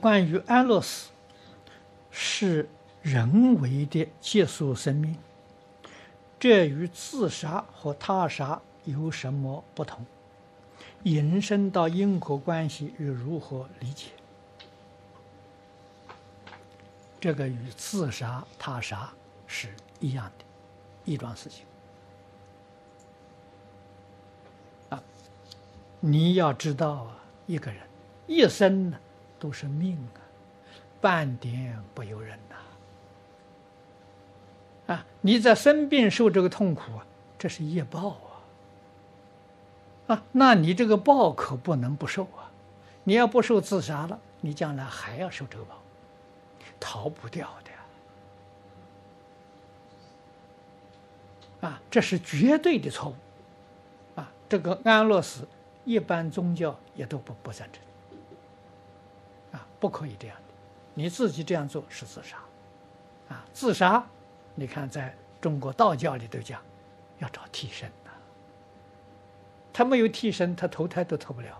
关于安乐死是人为的结束生命，这与自杀和他杀有什么不同？引申到因果关系与如何理解？这个与自杀、他杀是一样的，一桩事情。啊，你要知道啊，一个人一生呢。都是命啊，半点不由人呐！啊，你在生病受这个痛苦啊，这是业报啊！啊，那你这个报可不能不受啊！你要不受自杀了，你将来还要受这个报，逃不掉的啊！这是绝对的错误啊！这个安乐死，一般宗教也都不不赞成。啊不可以这样的，你自己这样做是自杀，啊，自杀，你看在中国道教里头讲，要找替身呐，他没有替身，他投胎都投不了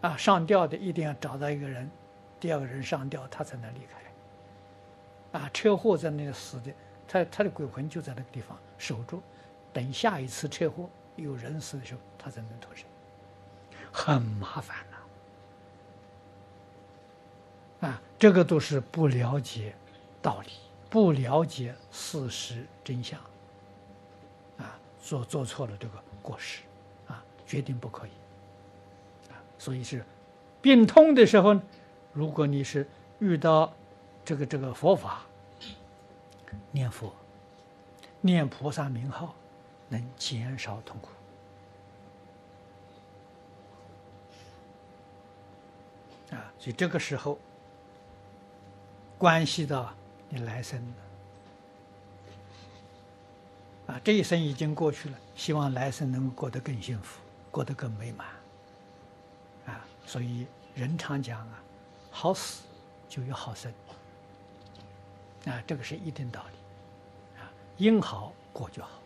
啊，啊，上吊的一定要找到一个人，第二个人上吊，他才能离开，啊，车祸在那里死的，他他的鬼魂就在那个地方守住，等下一次车祸有人死的时候，他才能脱身，很麻烦。啊，这个都是不了解道理，不了解事实真相，啊，做做错了这个过失，啊，决定不可以，啊，所以是病痛的时候，如果你是遇到这个这个佛法，念佛，念菩萨名号，能减少痛苦，啊，所以这个时候。关系到你来生的啊，这一生已经过去了，希望来生能够过得更幸福，过得更美满啊！所以人常讲啊，好死就有好生啊，这个是一定道理啊，因好果就好。